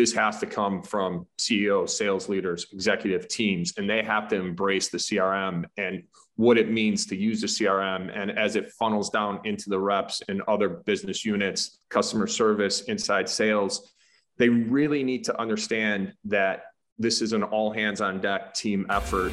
this has to come from CEOs, sales leaders, executive teams, and they have to embrace the CRM and what it means to use the CRM. And as it funnels down into the reps and other business units, customer service, inside sales, they really need to understand that this is an all hands on deck team effort.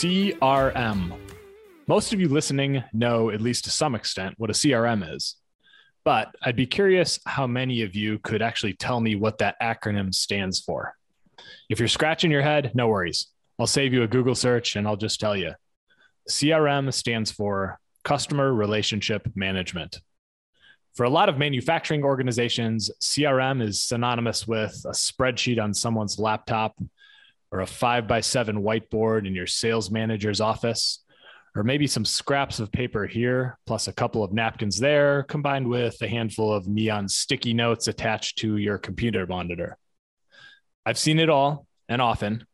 CRM. Most of you listening know, at least to some extent, what a CRM is. But I'd be curious how many of you could actually tell me what that acronym stands for. If you're scratching your head, no worries. I'll save you a Google search and I'll just tell you. CRM stands for Customer Relationship Management. For a lot of manufacturing organizations, CRM is synonymous with a spreadsheet on someone's laptop or a five by seven whiteboard in your sales manager's office, or maybe some scraps of paper here, plus a couple of napkins there, combined with a handful of neon sticky notes attached to your computer monitor. I've seen it all and often,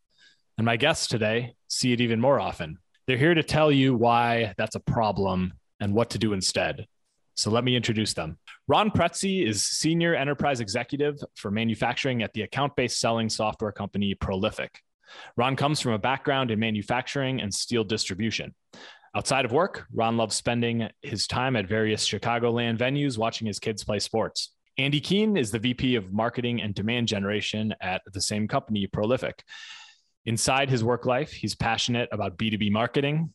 and my guests today see it even more often. They're here to tell you why that's a problem and what to do instead. So let me introduce them. Ron Pretzie is Senior Enterprise Executive for Manufacturing at the account based selling software company Prolifiq. Ron comes from a background in manufacturing and steel distribution. Outside of work, Ron loves spending his time at various Chicagoland venues watching his kids play sports. Andy Keehn is the VP of Marketing and Demand Generation at the same company, Prolifiq. Inside his work life, he's passionate about B2B marketing,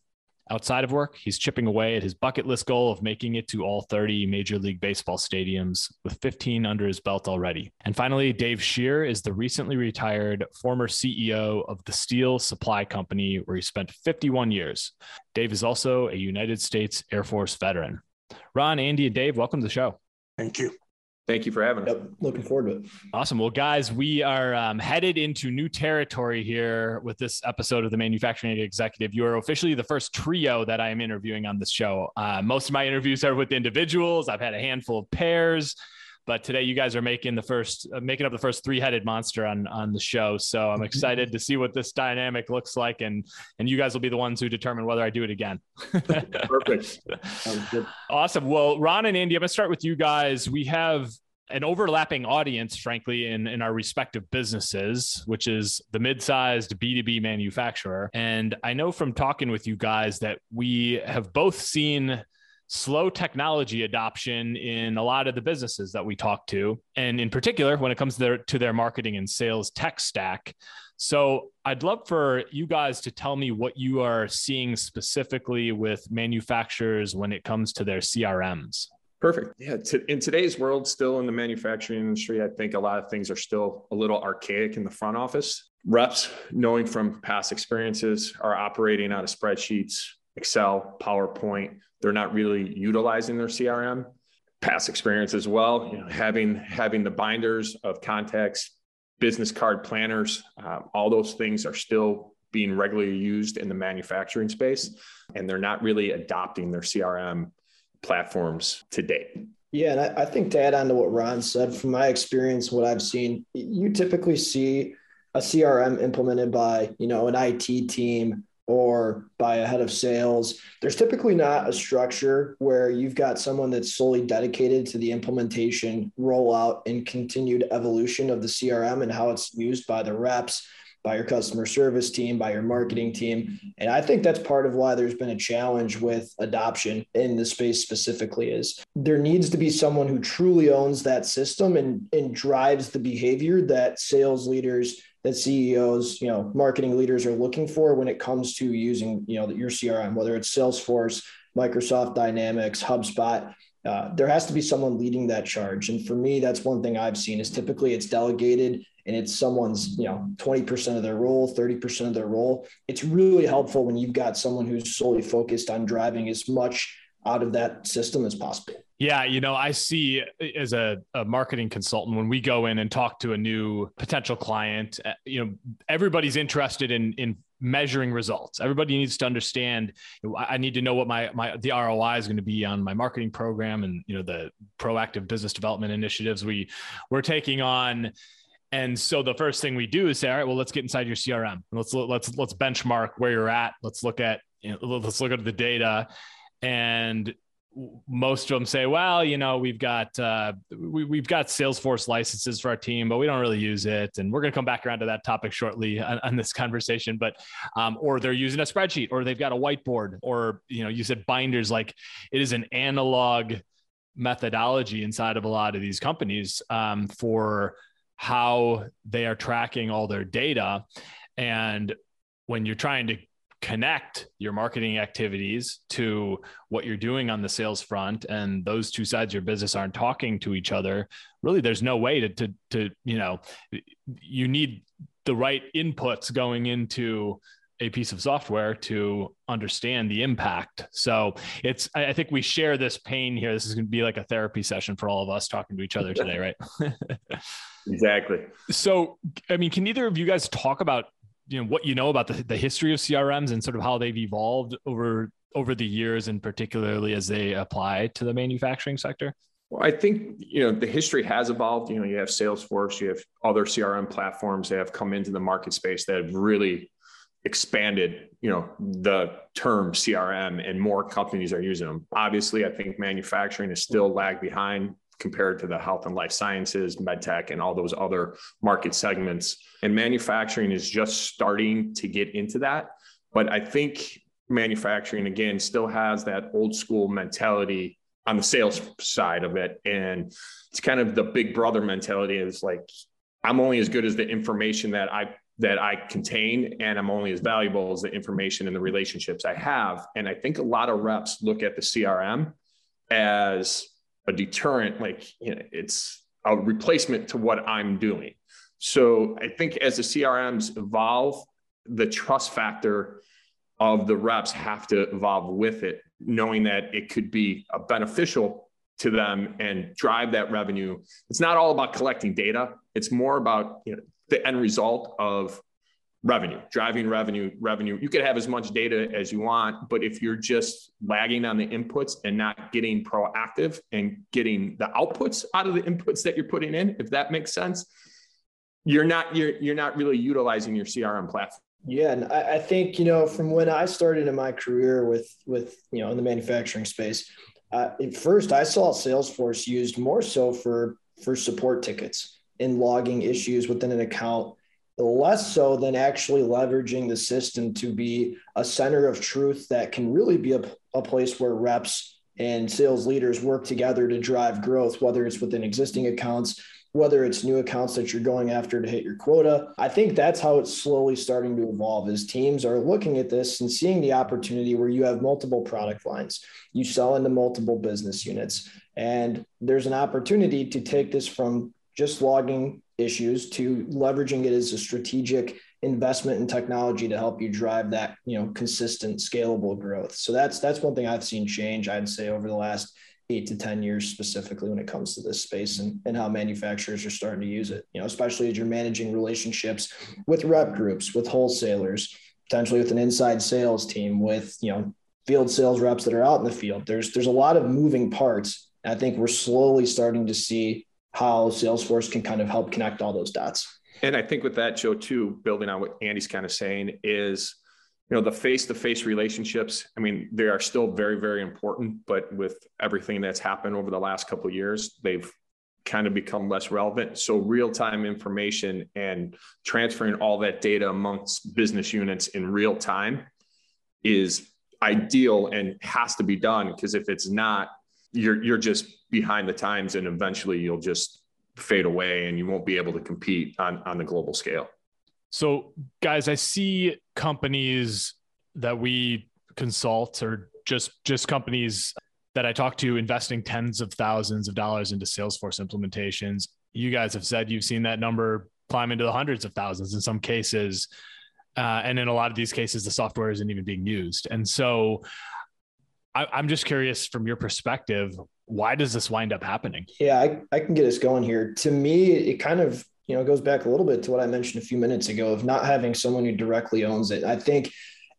Outside of work, he's chipping away at his bucket list goal of making it to all 30 Major League Baseball stadiums with 15 under his belt already. And finally, Dave Sheer is the recently retired former CEO of the Steel Supply Company, where he spent 51 years. Dave is also a United States Air Force veteran. Ron, Andy, and Dave, welcome to the show. Thank you. Thank you for having us. Yep, looking forward to it. Awesome. Well, guys, we are um, headed into new territory here with this episode of the Manufacturing Executive. You are officially the first trio that I am interviewing on this show. Uh, most of my interviews are with individuals. I've had a handful of pairs, but today you guys are making the first, uh, making up the first three-headed monster on on the show. So I'm excited to see what this dynamic looks like, and and you guys will be the ones who determine whether I do it again. Perfect. awesome. Well, Ron and Andy, I'm gonna start with you guys. We have an overlapping audience, frankly, in, in our respective businesses, which is the mid-sized B2B manufacturer. And I know from talking with you guys that we have both seen slow technology adoption in a lot of the businesses that we talk to, and in particular when it comes to their, to their marketing and sales tech stack. So I'd love for you guys to tell me what you are seeing specifically with manufacturers when it comes to their CRMs. Perfect. Yeah. in today's world, still in the manufacturing industry, I think a lot of things are still a little archaic in the front office. Reps, knowing from past experiences, are operating out of spreadsheets, Excel, PowerPoint. They're not really utilizing their CRM. Past experience as well, you know, having having the binders of contacts, business card planners, um, all those things are still being regularly used in the manufacturing space, and they're not really adopting their CRM platforms to date. Yeah, and I, I think to add on to what Ron said, from my experience, what I've seen, you typically see a CRM implemented by you know an IT team or by a head of sales. There's typically not a structure where you've got someone that's solely dedicated to the implementation, rollout, and continued evolution of the CRM and how it's used by the reps by your customer service team, by your marketing team. And I think that's part of why there's been a challenge with adoption in the space specifically is there needs to be someone who truly owns that system and, and drives the behavior that sales leaders that CEOs, you know, marketing leaders are looking for when it comes to using, you know, your CRM, whether it's Salesforce, Microsoft Dynamics, HubSpot. Uh, there has to be someone leading that charge. And for me, that's one thing I've seen is typically it's delegated and it's someone's you know 20% of their role 30% of their role it's really helpful when you've got someone who's solely focused on driving as much out of that system as possible. Yeah, you know, I see as a, a, marketing consultant when we go in and talk to a new potential client, uh, you know, everybody's interested in in measuring results. Everybody needs to understand. I need to know what my my the ROI is going to be on my marketing program and you know the proactive business development initiatives we we're taking on. And so the first thing we do is say, all right, well, let's get inside your CRM. Let's let's let's benchmark where you're at. Let's look at you know, let's look at the data and most of them say, well, you know, we've got uh, we, we've got Salesforce licenses for our team, but we don't really use it. And we're going to come back around to that topic shortly on, on this conversation. But um, or they're using a spreadsheet, or they've got a whiteboard, or you know, you said binders. Like it is an analog methodology inside of a lot of these companies um, for how they are tracking all their data. And when you're trying to connect your marketing activities to what you're doing on the sales front and those two sides of your business aren't talking to each other really there's no way to to, to you know you need the right inputs going into a piece of software to understand the impact. So it's, I think we share this pain here. This is going to be like a therapy session for all of us talking to each other today, right? exactly. So, I mean, can either of you guys talk about you know what you know about the, the history of crms and sort of how they've evolved over over the years and particularly as they apply to the manufacturing sector? Well i think you know the history has evolved. You know you have salesforce you have other crm platforms that have come into the market space that have really expanded you know the term crm and more companies are using them. Obviously i think manufacturing is still lag behind compared to the health and life sciences, medtech, and all those other market segments. And manufacturing is just starting to get into that. But I think manufacturing, again, still has that old school mentality on the sales side of it. And it's kind of the big brother mentality is like, I'm only as good as the information that I that I contain, and I'm only as valuable as the information and the relationships I have. And I think a lot of reps look at the CRM as a deterrent, like you know, it's a replacement to what I'm doing. So I think as the CRMs evolve, the trust factor of the reps have to evolve with it, knowing that it could be a beneficial to them and drive that revenue. It's not all about collecting data. It's more about you know, the end result of revenue, driving revenue, revenue. You could have as much data as you want, but if you're just lagging on the inputs and not getting proactive and getting the outputs out of the inputs that you're putting in, if that makes sense, you're not you're you're not really utilizing your CRM platform. Yeah, and I, I think you know from when I started in my career with with you know in the manufacturing space, uh, at first I saw Salesforce used more so for for support tickets and logging issues within an account less so than actually leveraging the system to be a center of truth that can really be a, a place where reps and sales leaders work together to drive growth, whether it's within existing accounts, whether it's new accounts that you're going after to hit your quota. I think that's how it's slowly starting to evolve as teams are looking at this and seeing the opportunity where you have multiple product lines, you sell into multiple business units, and there's an opportunity to take this from just logging issues to leveraging it as a strategic investment in technology to help you drive that you know consistent scalable growth so that's that's one thing i've seen change i'd say over the last eight to 10 years specifically when it comes to this space and, and how manufacturers are starting to use it, you know, especially as you're managing relationships with rep groups, with wholesalers, potentially with an inside sales team, with, you know, field sales reps that are out in the field. There's, there's a lot of moving parts. I think we're slowly starting to see how Salesforce can kind of help connect all those dots. And I think with that, Joe, too, building on what Andy's kind of saying is, you know, the face-to-face relationships. I mean, they are still very, very important, but with everything that's happened over the last couple of years, they've kind of become less relevant. So real-time information and transferring all that data amongst business units in real time is ideal and has to be done because if it's not, you're you're just behind the times and eventually you'll just fade away and you won't be able to compete on on the global scale. So guys, I see companies that we consult or just just companies that I talk to investing tens of thousands of dollars into Salesforce implementations. You guys have said you've seen that number climb into the hundreds of thousands in some cases. Uh, and in a lot of these cases, the software isn't even being used. And so I, I'm just curious from your perspective, why does this wind up happening? Yeah, I, I can get us going here. To me, it kind of you know goes back a little bit to what I mentioned a few minutes ago of not having someone who directly owns it. I think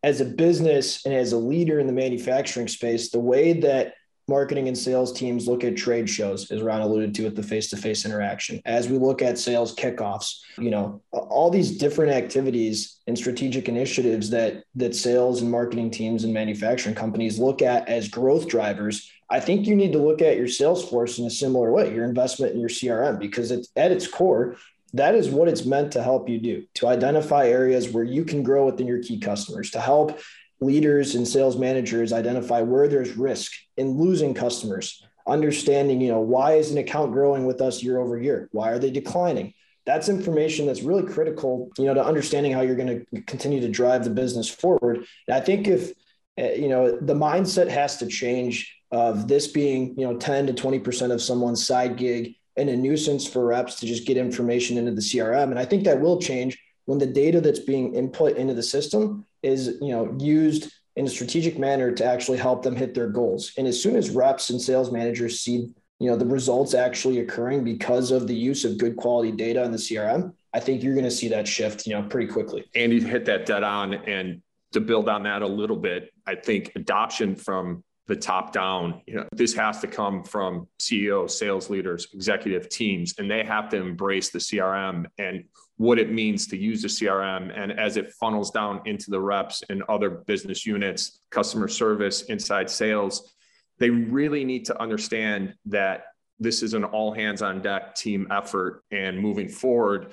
as a business and as a leader in the manufacturing space, the way that marketing and sales teams look at trade shows, as Ron alluded to with the face-to-face interaction. As we look at sales kickoffs, you know, all these different activities and strategic initiatives that that sales and marketing teams and manufacturing companies look at as growth drivers. I think you need to look at your sales force in a similar way, your investment in your CRM, because it's at its core, that is what it's meant to help you do to identify areas where you can grow within your key customers to help leaders and sales managers identify where there's risk in losing customers understanding you know why is an account growing with us year over year? Why are they declining? That's information that's really critical you know to understanding how you're going to continue to drive the business forward. And i think if eh, you know the mindset has to change of this being you know 10 to 20% of someone's side gig and a nuisance for reps to just get information into the crm and i think that will change when the data that's being input into the system is you know used in a strategic manner to actually help them hit their goals. And as soon as reps and sales managers see you know the results actually occurring because of the use of good quality data in the CRM, I think you're going to see that shift you know pretty quickly. And you hit that dead on. And to build on that a little bit, I think adoption from the top down. You know, this has to come from CEOs, sales leaders, executive teams, and they have to embrace the CRM and what it means to use the CRM. And as it funnels down into the reps and other business units, customer service, inside sales, they really need to understand that this is an all hands on deck team effort and moving forward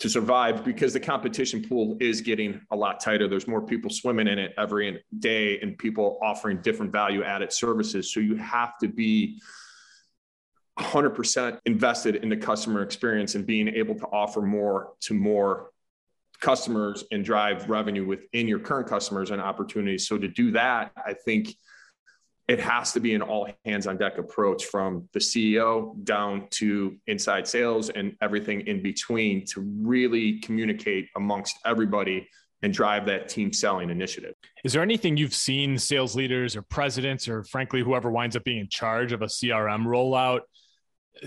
to survive because the competition pool is getting a lot tighter. There's more people swimming in it every day and people offering different value added services. So you have to be 100% invested in the customer experience and being able to offer more to more customers and drive revenue within your current customers and opportunities. So to do that, I think it has to be an all hands on deck approach from the CEO down to inside sales and everything in between to really communicate amongst everybody and drive that team selling initiative. Is there anything you've seen sales leaders or presidents or frankly whoever winds up being in charge of a CRM rollout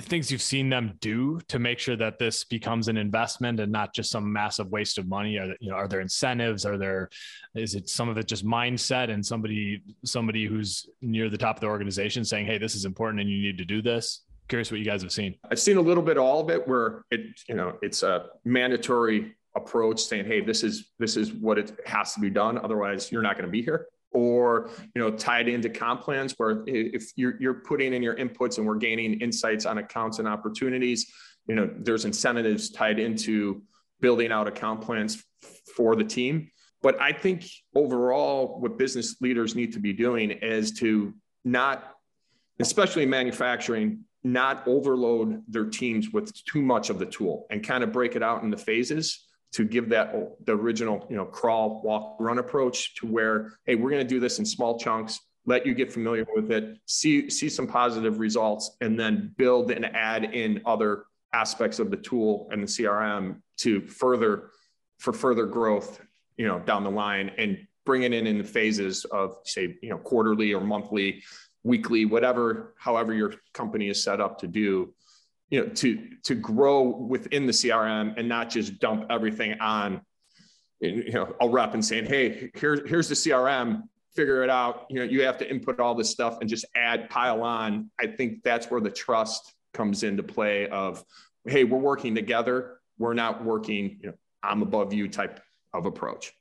things you've seen them do to make sure that this becomes an investment and not just some massive waste of money? Are you know are there incentives? Are there is it some of it just mindset and somebody somebody who's near the top of the organization saying hey this is important and you need to do this? Curious what you guys have seen. I've seen a little bit all of it where it you know it's a mandatory approach saying hey this is this is what it has to be done. Otherwise you're not going to be here or you know tied into comp plans where if you're, you're putting in your inputs and we're gaining insights on accounts and opportunities you know there's incentives tied into building out account plans for the team. But i think overall what business leaders need to be doing is to not especially manufacturing not overload their teams with too much of the tool and kind of break it out into phases to give that the original you know crawl walk run approach to where hey we're going to do this in small chunks let you get familiar with it see see some positive results and then build and add in other aspects of the tool and the crm to further for further growth you know down the line and bring it in in the phases of say you know quarterly or monthly weekly whatever however your company is set up to do you know to to grow within the crm and not just dump everything on you know a rep and saying hey here, here's the crm figure it out. You know you have to input all this stuff and just add pile on. I think that's where the trust comes into play of hey we're working together. We're not working you know i'm above you type of approach.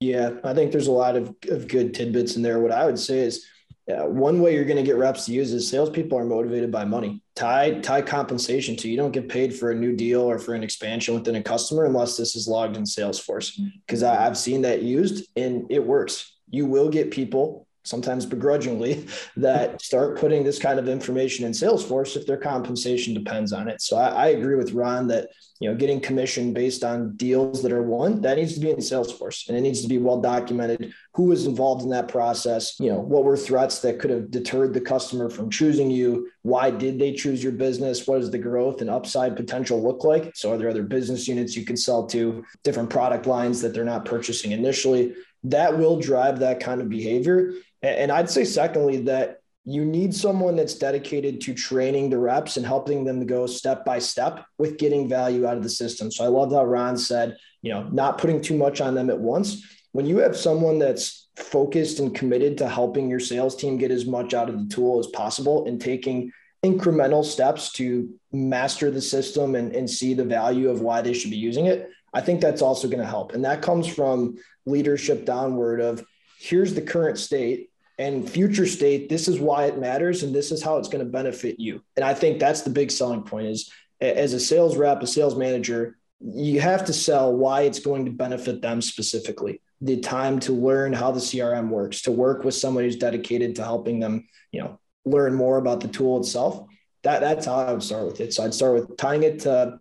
Yeah i think there's a lot of, of good tidbits in there. What i would say is yeah, one way you're going to get reps to use is salespeople are motivated by money. Tie tie compensation to you don't get paid for a new deal or for an expansion within a customer unless this is logged in Salesforce. Mm-hmm. Because I've seen that used and it works. You will get people sometimes begrudgingly, that start putting this kind of information in Salesforce if their compensation depends on it. So I, I, agree with Ron that you know getting commission based on deals that are won that needs to be in Salesforce and it needs to be well documented who was involved in that process. You know what were threats that could have deterred the customer from choosing you. Why did they choose your business? What does the growth and upside potential look like? So are there other business units you can sell to, different product lines that they're not purchasing initially? That will drive that kind of behavior And I'd say, secondly, that you need someone that's dedicated to training the reps and helping them to go step by step with getting value out of the system. So I love how Ron said, you know, not putting too much on them at once. When you have someone that's focused and committed to helping your sales team get as much out of the tool as possible and taking incremental steps to master the system and, and see the value of why they should be using it, I think that's also going to help. And that comes from leadership downward of here's the current state and future state this is why it matters and this is how it's going to benefit you. And i think that's the big selling point is as a sales rep a sales manager you have to sell why it's going to benefit them specifically. The time to learn how the crm works to work with someone who's dedicated to helping them you know learn more about the tool itself that that's how i would start with it. So i'd start with tying it to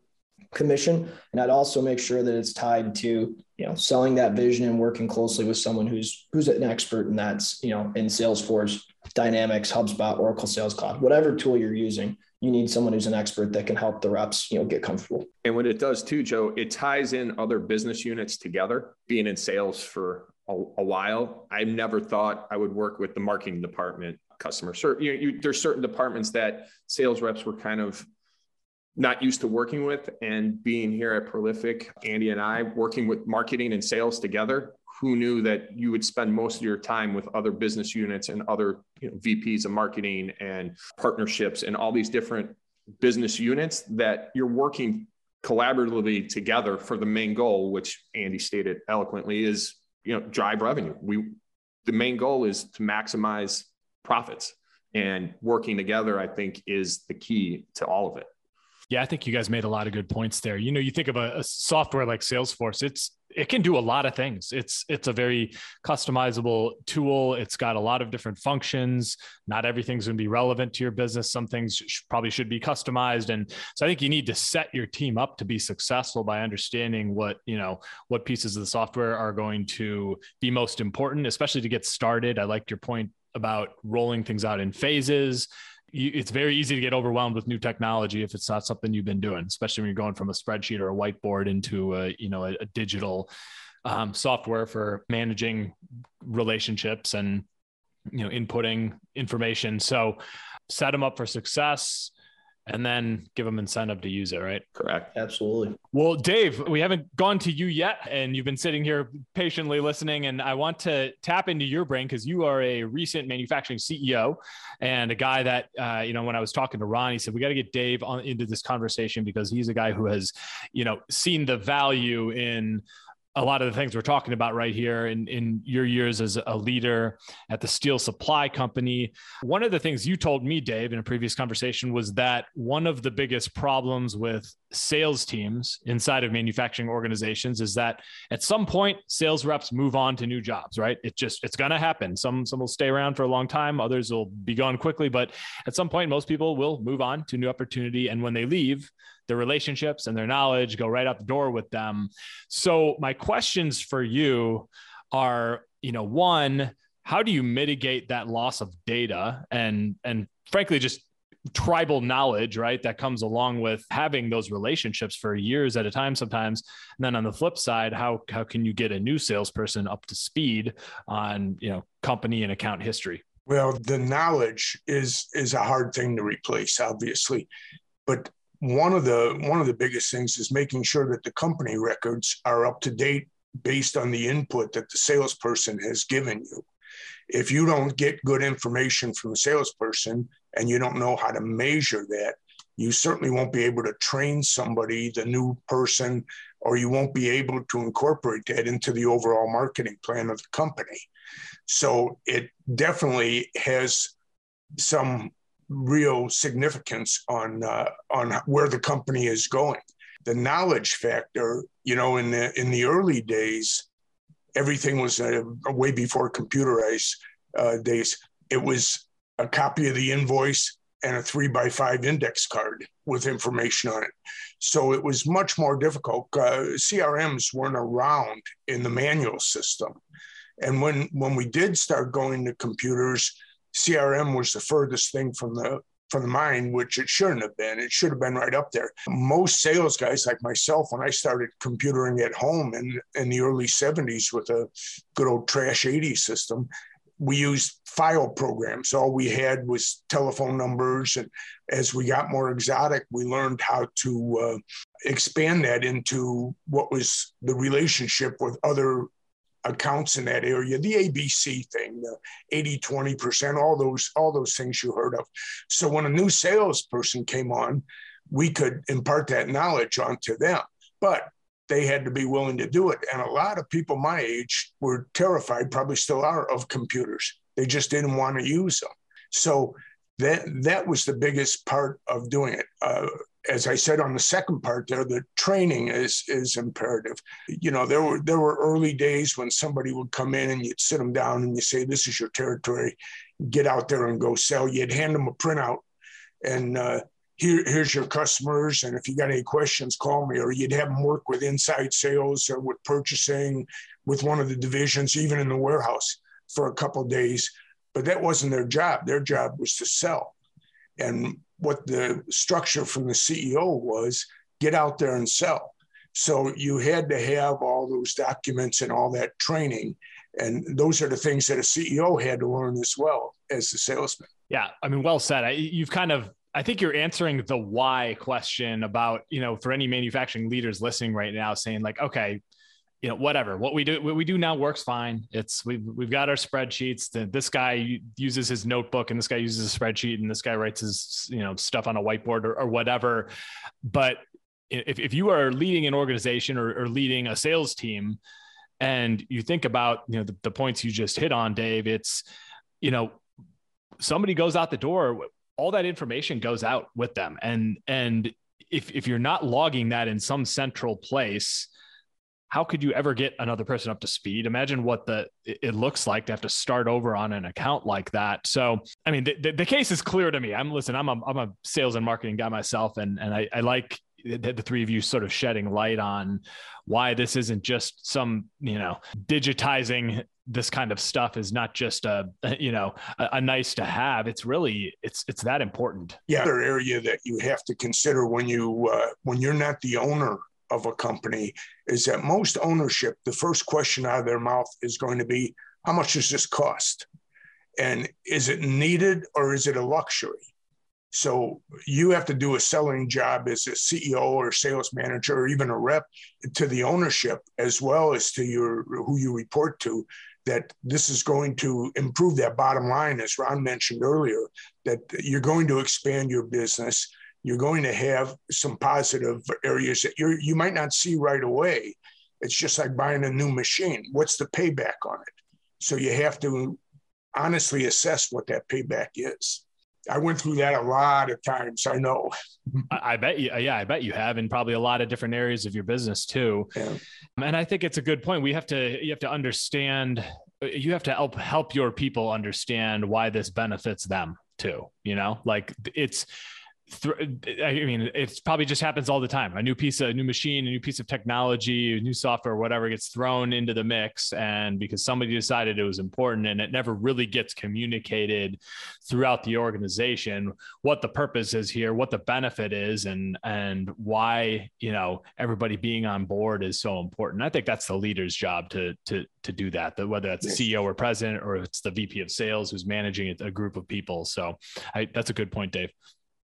commission. And i'd also make sure that it's tied to you know selling that vision and working closely with someone who's who's an expert in that's, you know in salesforce dynamics hubspot oracle sales cloud whatever tool you're using you need someone who's an expert that can help the reps you know get comfortable. And what it does too joe it ties in other business units together. Being in sales for a, a while i never thought i would work with the marketing department customer service you, you, there's certain departments that sales reps were kind of not used to working with and being here at Prolifiq andy and i working with marketing and sales together who knew that you would spend most of your time with other business units and other you know, vps of marketing and partnerships and all these different business units that you're working collaboratively together for the main goal which andy stated eloquently is you know drive revenue. We the main goal is to maximize profits. And working together i think is the key to all of it yeah, I think you guys made a lot of good points there. You know, you think of a, a, software like Salesforce, it's it can do a lot of things. It's it's a very customizable tool. It's got a lot of different functions. Not everything's going to be relevant to your business. Some things sh- probably should be customized, and so I think you need to set your team up to be successful by understanding what you know what pieces of the software are going to be most important, especially to get started. I liked your point about rolling things out in phases you, it's very easy to get overwhelmed with new technology if it's not something you've been doing, especially when you're going from a spreadsheet or a whiteboard into a you know a, a digital um, software for managing relationships and you know inputting information. So set them up for success and then give them incentive to use it, right? Correct. Absolutely. Well, Dave, we haven't gone to you yet, and you've been sitting here patiently listening. And I want to tap into your brain because you are a recent manufacturing CEO and a guy that, uh, you know, when I was talking to Ron, he said, we got to get Dave on into this conversation because he's a guy who has, you know, seen the value in a lot of the things we're talking about right here in, in your years as a leader at the steel supply company. One of the things you told me, Dave, in a previous conversation was that one of the biggest problems with sales teams inside of manufacturing organizations is that at some point sales reps move on to new jobs, right? It just it's gonna happen. Some some will stay around for a long time, others will be gone quickly, but at some point most people will move on to new opportunity. And when they leave, their relationships and their knowledge go right out the door with them. So my questions for you are, you know, one, how do you mitigate that loss of data and and frankly just tribal knowledge, right? That comes along with having those relationships for years at a time sometimes. And then on the flip side, how how can you get a new salesperson up to speed on, you know, company and account history? Well, the knowledge is is a hard thing to replace, obviously. But one of the one of the biggest things is making sure that the company records are up to date based on the input that the salesperson has given you. If you don't get good information from the salesperson and you don't know how to measure that, you certainly won't be able to train somebody, the new person, or you won't be able to incorporate that into the overall marketing plan of the company. So it definitely has some real significance on uh, on where the company is going. The knowledge factor, you know, in the in the early days, everything was uh, way before computerized uh, days. It was a copy of the invoice and a three by five index card with information on it. So it was much more difficult. Uh, CRMs weren't around in the manual system. And when, when we did start going to computers, CRM was the furthest thing from the from the mind, which it shouldn't have been. It should have been right up there. Most sales guys like myself, when I started computering at home in, in the early 70s with a good old trash 80 system, we used file programs. All we had was telephone numbers. And as we got more exotic, we learned how to uh, expand that into what was the relationship with other accounts in that area the abc thing the 80 20% all those all those things you heard of. So when a new salesperson came on we could impart that knowledge onto them but they had to be willing to do it. And a lot of people my age were terrified probably still are of computers. They just didn't want to use them so that that was the biggest part of doing it uh, as I said on the second part there, the training is is imperative. You know, there were there were early days when somebody would come in and you'd sit them down and you say, "This is your territory. Get out there and go sell." You'd hand them a printout, and uh, here here's your customers, and if you got any questions, call me. Or you'd have them work with inside sales or with purchasing, with one of the divisions, even in the warehouse for a couple days. But that wasn't their job. Their job was to sell. And what the structure from the CEO was get out there and sell. So you had to have all those documents and all that training. And those are the things that a CEO had to learn as well as the salesman. Yeah. I mean, well said. I, you've kind of, I think you're answering the why question about, you know, for any manufacturing leaders listening right now saying, like, okay, you know whatever. What we do what we do now works fine. It's we've, we've got our spreadsheets. This guy uses his notebook and this guy uses a spreadsheet and this guy writes his you know stuff on a whiteboard or, or whatever. But if, if you are leading an organization or, or leading a sales team and you think about you know the, the points you just hit on dave it's you know somebody goes out the door all that information goes out with them. And and if if you're not logging that in some central place how could you ever get another person up to speed? Imagine what the it looks like to have to start over on an account like that. So i mean the, the, the case is clear to me. I'm listen i'm a, I'm a sales and marketing guy myself and and i, I like the, the three of you sort of shedding light on why this isn't just some you know digitizing this kind of stuff is not just a you know a, a, nice to have. It's really it's it's that important. Yeah. Other area that you have to consider when you uh, when you're not the owner of a company is that most ownership, the first question out of their mouth is going to be, how much does this cost? And is it needed or is it a luxury? So you have to do a selling job as a CEO or sales manager or even a rep to the ownership as well as to your who you report to that this is going to improve that bottom line as Ron mentioned earlier that you're going to expand your business you're going to have some positive areas that you you might not see right away. It's just like buying a new machine. What's the payback on it? So you have to honestly assess what that payback is. I went through that a lot of times. I know. I bet you, uh, yeah, I bet you have, in probably a lot of different areas of your business too. Yeah. And I think it's a good point. We have to, you have to understand, uh, you have to help help your people understand why this benefits them too. You know, like it's I mean, it's probably just happens all the time. A new piece of a new machine, a new piece of technology, new software, whatever gets thrown into the mix. And because somebody decided it was important and it never really gets communicated throughout the organization, what the purpose is here, what the benefit is, and and why, you know, everybody being on board is so important. I think that's the leader's job to to to do that, whether that's the CEO or president or it's the VP of sales who's managing a group of people. So I, that's a good point, Dave.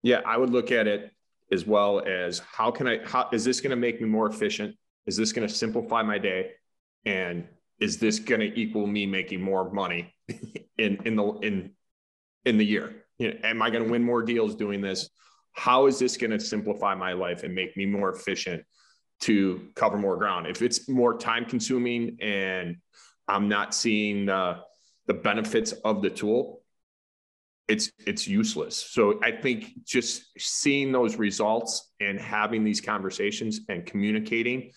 Yeah, I would look at it as well as how can I, how is this going to make me more efficient? Is this going to simplify my day? And is this going to equal me making more money in, in the, in, in the year? You know, am I going to win more deals doing this? How is this going to simplify my life and make me more efficient to cover more ground? If it's more time consuming and I'm not seeing the, the benefits of the tool, it's it's useless. So I think just seeing those results and having these conversations and communicating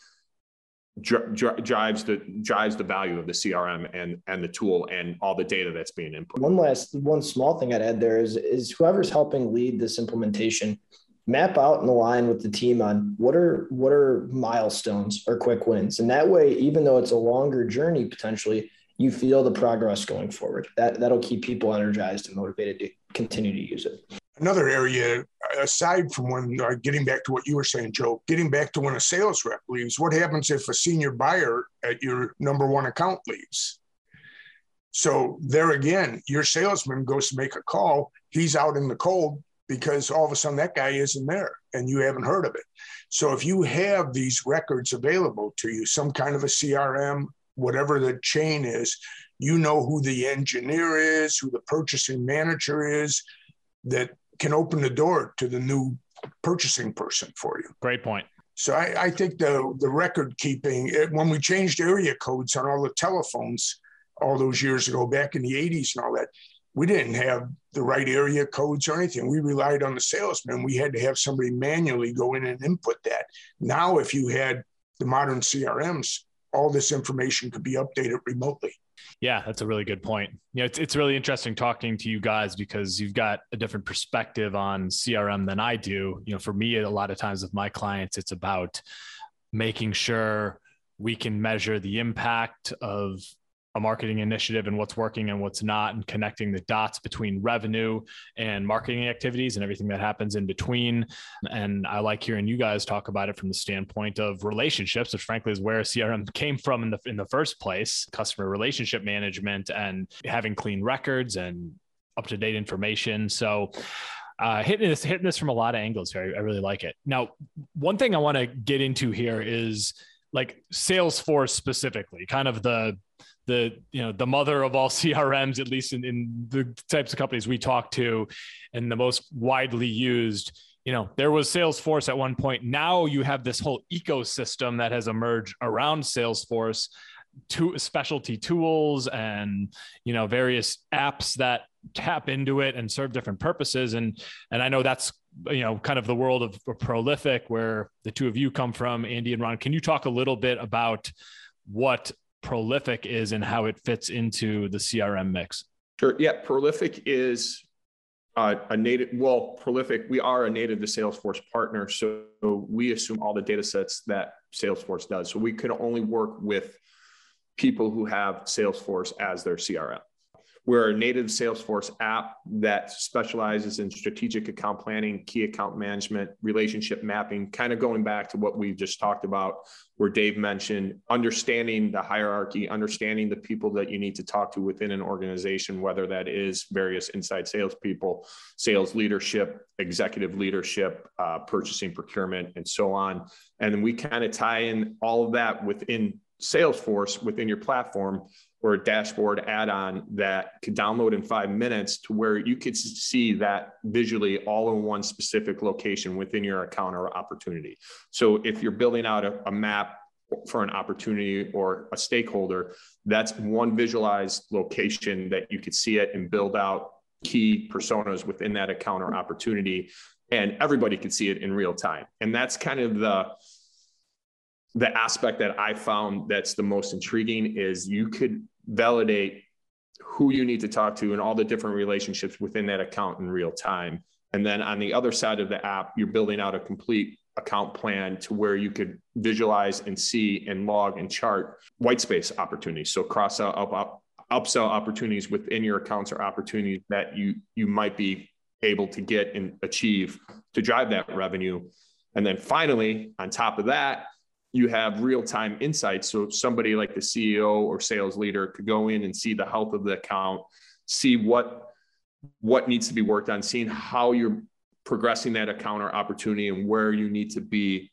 drives the drives the value of the CRM and and the tool and all the data that's being input. One last one small thing I'd add there is is whoever's helping lead this implementation map out and align with the team on what are what are milestones or quick wins and that way even though it's a longer journey potentially you feel the progress going forward. That that'll keep people energized and motivated to continue to use it. Another area, aside from when uh, getting back to what you were saying, Joe, getting back to when a sales rep leaves, what happens if a senior buyer at your number one account leaves? So there again, your salesman goes to make a call. He's out in the cold because all of a sudden that guy isn't there and you haven't heard of it. So if you have these records available to you, some kind of a CRM, whatever the chain is, you know who the engineer is, who the purchasing manager is, that can open the door to the new purchasing person for you. Great point. So I, I think the the record keeping it, when we changed area codes on all the telephones all those years ago, back in the 80s and all that, we didn't have the right area codes or anything. We relied on the salesman. We had to have somebody manually go in and input that. Now, if you had the modern CRMs, all this information could be updated remotely. Yeah, that's a really good point. You know, it's it's really interesting talking to you guys because you've got a different perspective on CRM than I do. You know, for me, a lot of times with my clients, it's about making sure we can measure the impact of a marketing initiative and what's working and what's not, and connecting the dots between revenue and marketing activities and everything that happens in between. And I like hearing you guys talk about it from the standpoint of relationships, which frankly is where CRM came from in the in the first place, customer relationship management and having clean records and up to date information. So uh, hitting this hitting this from a lot of angles here. I, I really like it. Now, one thing I want to get into here is like Salesforce specifically, kind of the the you know the mother of all crms at least in, in the types of companies we talk to and the most widely used you know there was salesforce at one point. Now you have this whole ecosystem that has emerged around salesforce to specialty tools and you know various apps that tap into it and serve different purposes. And and i know that's you know kind of the world of Prolifiq where the two of you come from. Andy and ron can you talk a little bit about what Prolifiq is and how it fits into the CRM mix. Sure. Yeah. Prolifiq is uh, a native, well, Prolifiq, we are a native to Salesforce partner. So we assume all the data sets that Salesforce does. So we can only work with people who have Salesforce as their CRM. We're a native Salesforce app that specializes in strategic account planning, key account management, relationship mapping, kind of going back to what we just talked about, where Dave mentioned understanding the hierarchy, understanding the people that you need to talk to within an organization, whether that is various inside salespeople, sales leadership, executive leadership, uh, purchasing, procurement, and so on. And we kind of tie in all of that within Salesforce within your platform or a dashboard add-on that could download in five minutes to where you could see that visually all in one specific location within your account or opportunity. So if you're building out a, a map for an opportunity or a stakeholder, that's one visualized location that you could see it and build out key personas within that account or opportunity. And everybody can see it in real time. And that's kind of the the aspect that I found that's the most intriguing is you could validate who you need to talk to and all the different relationships within that account in real time. And then on the other side of the app, you're building out a complete account plan to where you could visualize and see and log and chart white space opportunities. So cross up, up, upsell opportunities within your accounts or opportunities that you you might be able to get and achieve to drive that revenue. And then finally, on top of that, you have real time insights. So somebody like the CEO or sales leader could go in and see the health of the account, see what what needs to be worked on, seeing how you're progressing that account or opportunity and where you need to be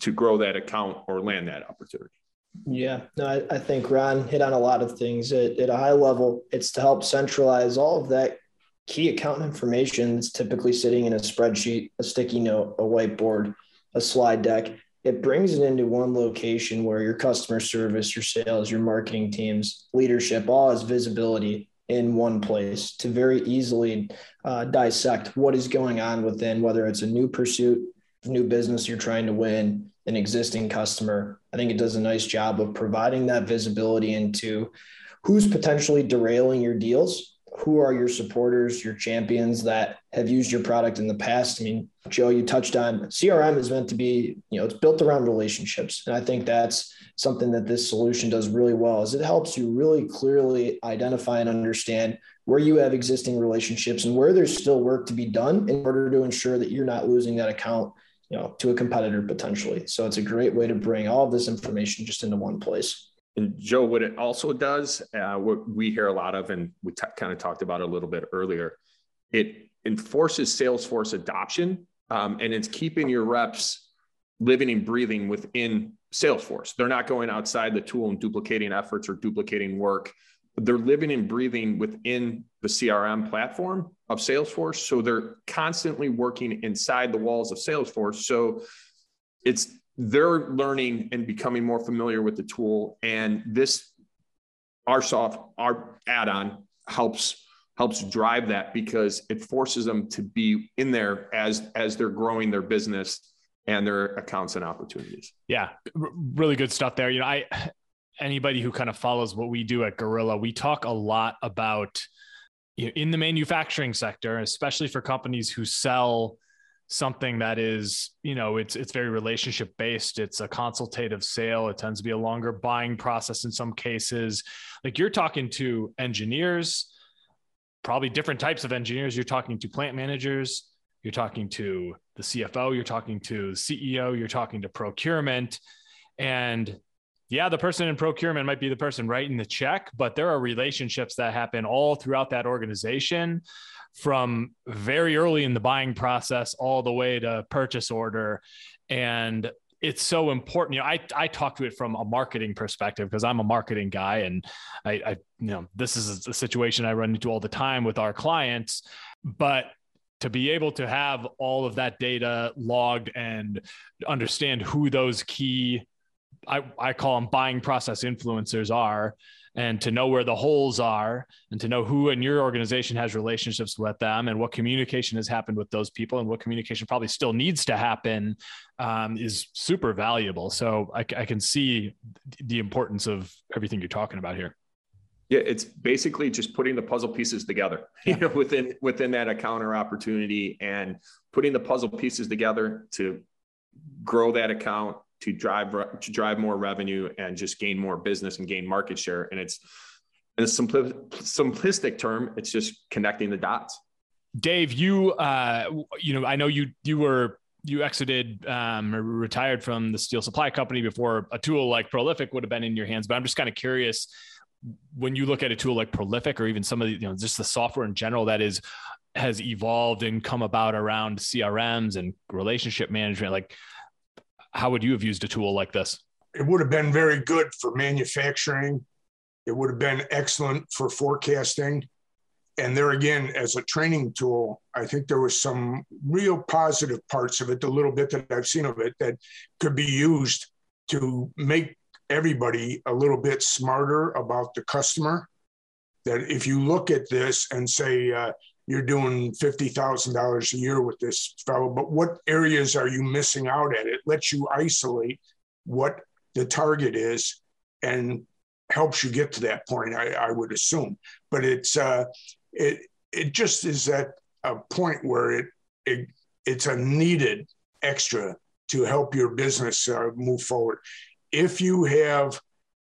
to grow that account or land that opportunity. Yeah, no, I, I think Ron hit on a lot of things at, at a high level. It's to help centralize all of that key account information that's typically sitting in a spreadsheet, a sticky note, a whiteboard, a slide deck, it brings it into one location where your customer service, your sales, your marketing teams, leadership all has visibility in one place to very easily uh, dissect what is going on within, whether it's a new pursuit, new business you're trying to win, an existing customer. I think it does a nice job of providing that visibility into who's potentially derailing your deals who are your supporters, your champions that have used your product in the past? I mean, Joe, you touched on CRM is meant to be, you know, it's built around relationships. And I think that's something that this solution does really well is it helps you really clearly identify and understand where you have existing relationships and where there's still work to be done in order to ensure that you're not losing that account, you know, to a competitor potentially. So it's a great way to bring all of this information just into one place. And Joe, what it also does, uh, what we hear a lot of, and we t- kind of talked about a little bit earlier, it enforces Salesforce adoption um, and it's keeping your reps living and breathing within Salesforce. They're not going outside the tool and duplicating efforts or duplicating work. They're living and breathing within the CRM platform of Salesforce. So they're constantly working inside the walls of Salesforce. So it's they're learning and becoming more familiar with the tool. And this, our soft, our add-on helps helps drive that because it forces them to be in there as as they're growing their business and their accounts and opportunities. Yeah, r- really good stuff there. You know, I anybody who kind of follows what we do at Gorilla, we talk a lot about you know, in the manufacturing sector, especially for companies who sell something that is, you know, it's it's very relationship based. It's a consultative sale. It tends to be a longer buying process in some cases. Like you're talking to engineers, probably different types of engineers. You're talking to plant managers, you're talking to the CFO, you're talking to the CEO, you're talking to procurement. And yeah, the person in procurement might be the person writing the check, but there are relationships that happen all throughout that organization from very early in the buying process all the way to purchase order. And it's so important. You know, I, I talk to it from a marketing perspective because I'm a marketing guy and I, I, you know, this is a situation I run into all the time with our clients, but to be able to have all of that data logged and understand who those key I, I call them buying process influencers are and to know where the holes are and to know who in your organization has relationships with them and what communication has happened with those people and what communication probably still needs to happen um, is super valuable. So I, I can see the importance of everything you're talking about here. Yeah, it's basically just putting the puzzle pieces together, you know, within within that account or opportunity, and putting the puzzle pieces together to grow that account, to drive to drive more revenue and just gain more business and gain market share. And it's in a simpli- simplistic term, it's just connecting the dots. Dave, you uh, you know, I know you you were you exited um, retired from the steel supply company before a tool like Prolifiq would have been in your hands. But I'm just kind of curious when you look at a tool like Prolifiq or even some of the, you know, just the software in general that is has evolved and come about around CRMs and relationship management, like how would you have used a tool like this? It would have been very good for manufacturing. It would have been excellent for forecasting. And there again, as a training tool, I think there was some real positive parts of it, the little bit that I've seen of it that could be used to make everybody a little bit smarter about the customer. That if you look at this and say, uh, you're doing $50,000 a year with this fellow, but what areas are you missing out at? It lets you isolate what the target is and helps you get to that point, I, I would assume. But it's, uh, it, it just is at a point where it, it it's a needed extra to help your business uh, move forward. If you have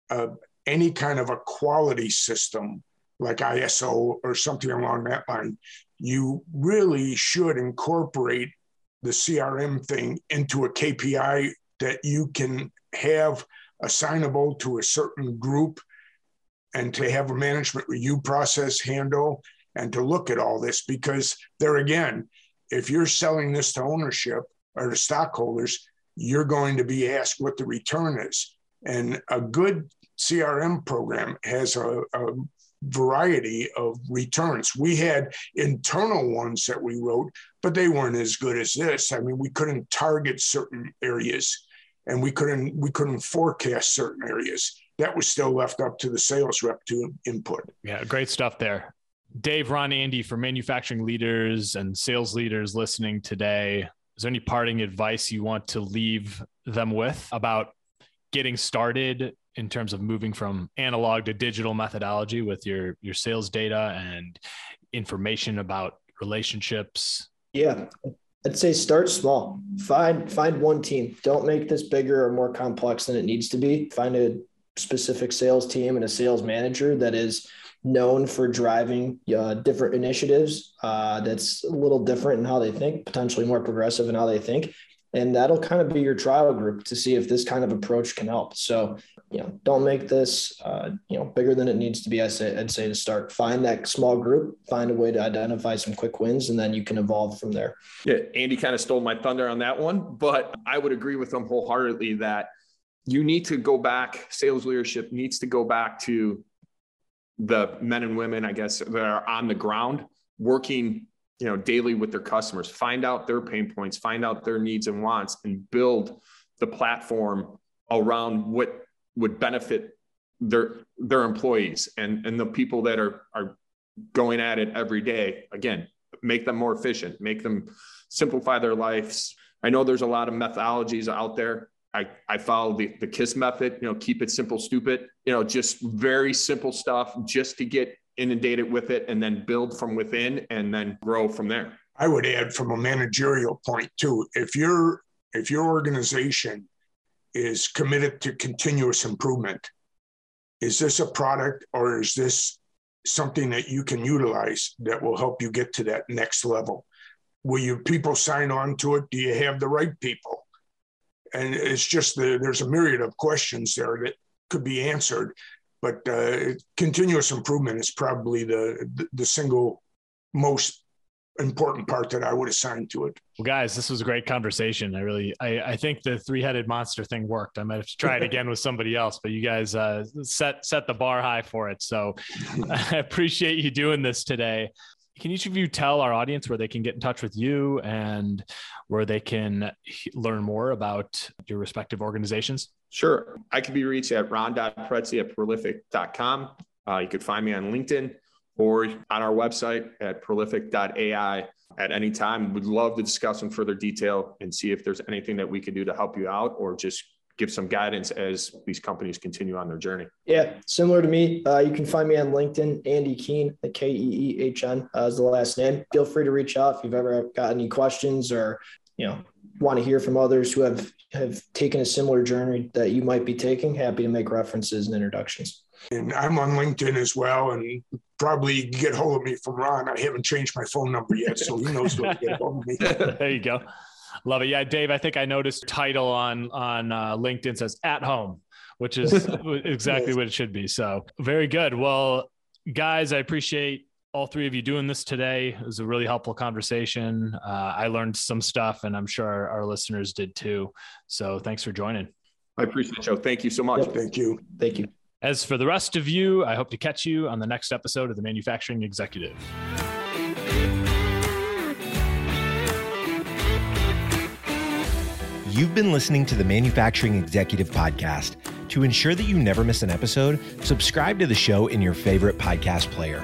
uh, any kind of a quality system like ISO or something along that line, you really should incorporate the CRM thing into a KPI that you can have assignable to a certain group and to have a management review process handle and to look at all this. Because there again if you're selling this to ownership or to stockholders you're going to be asked what the return is. And a good crm program has a, a variety of returns. We had internal ones that we wrote, but they weren't as good as this. I mean, we couldn't target certain areas and we couldn't we couldn't forecast certain areas. That was still left up to the sales rep to input. Yeah, great stuff there. Dave, Ron, Andy, for manufacturing leaders and sales leaders listening today, is there any parting advice you want to leave them with about getting started in terms of moving from analog to digital methodology with your your sales data and information about relationships? Yeah i'd say start small. Find find one team. Don't make this bigger or more complex than it needs to be. Find a specific sales team and a sales manager that is known for driving uh, different initiatives uh, that's a little different in how they think potentially more progressive in how they think and that'll kind of be your trial group to see if this kind of approach can help. So, you know, don't make this, uh, you know, bigger than it needs to be. I say, I'd say to start, find that small group, find a way to identify some quick wins, and then you can evolve from there. Yeah, Andy kind of stole my thunder on that one, but I would agree with him wholeheartedly that you need to go back. Sales leadership needs to go back to the men and women, I guess, that are on the ground working you know daily with their customers find out their pain points find out their needs and wants and build the platform around what would benefit their their employees and and the people that are are going at it every day. Again make them more efficient make them simplify their lives. I know there's a lot of methodologies out there. I i follow the the kiss method you know keep it simple stupid you know just very simple stuff just to get inundate it with it and then build from within and then grow from there. I would add from a managerial point too, if your if your organization is committed to continuous improvement, is this a product or is this something that you can utilize that will help you get to that next level? Will your people sign on to it? Do you have the right people? And it's just the, there's a myriad of questions there that could be answered but uh, continuous improvement is probably the, the, single most important part that I would assign to it. Well, guys, this was a great conversation. I really, I, I think the three-headed monster thing worked. I might have to try it again with somebody else, but you guys uh, set set the bar high for it. So I appreciate you doing this today. Can each of you tell our audience where they can get in touch with you and where they can learn more about your respective organizations? Sure. I can be reached at ron.pretzie at prolifiq.com. Uh, you could find me on LinkedIn or on our website at prolifiq.ai at any time. We'd love to discuss in further detail and see if there's anything that we can do to help you out or just give some guidance as these companies continue on their journey. Yeah, similar to me, uh, you can find me on LinkedIn, Andy Keehn, the K E E H N uh, is the last name. Feel free to reach out if you've ever got any questions or you know want to hear from others who have have taken a similar journey that you might be taking. Happy to make references and introductions. And I'm on LinkedIn as well, and probably get hold of me from Ron. I haven't changed my phone number yet, so he knows where to get hold of me. there you go. Love it. Yeah, Dave, I think I noticed title on on uh, LinkedIn says at home, which is exactly yes. what it should be. So very good. Well, guys, I appreciate all three of you doing this today. It was a really helpful conversation. Uh, I learned some stuff, and I'm sure our, our, listeners did too. So thanks for joining. I appreciate it, Joe. Thank you so much. Yep, thank you. Thank you. As for the rest of you, I hope to catch you on the next episode of the Manufacturing Executive. You've been listening to the Manufacturing Executive Podcast. To ensure that you never miss an episode, subscribe to the show in your favorite podcast player.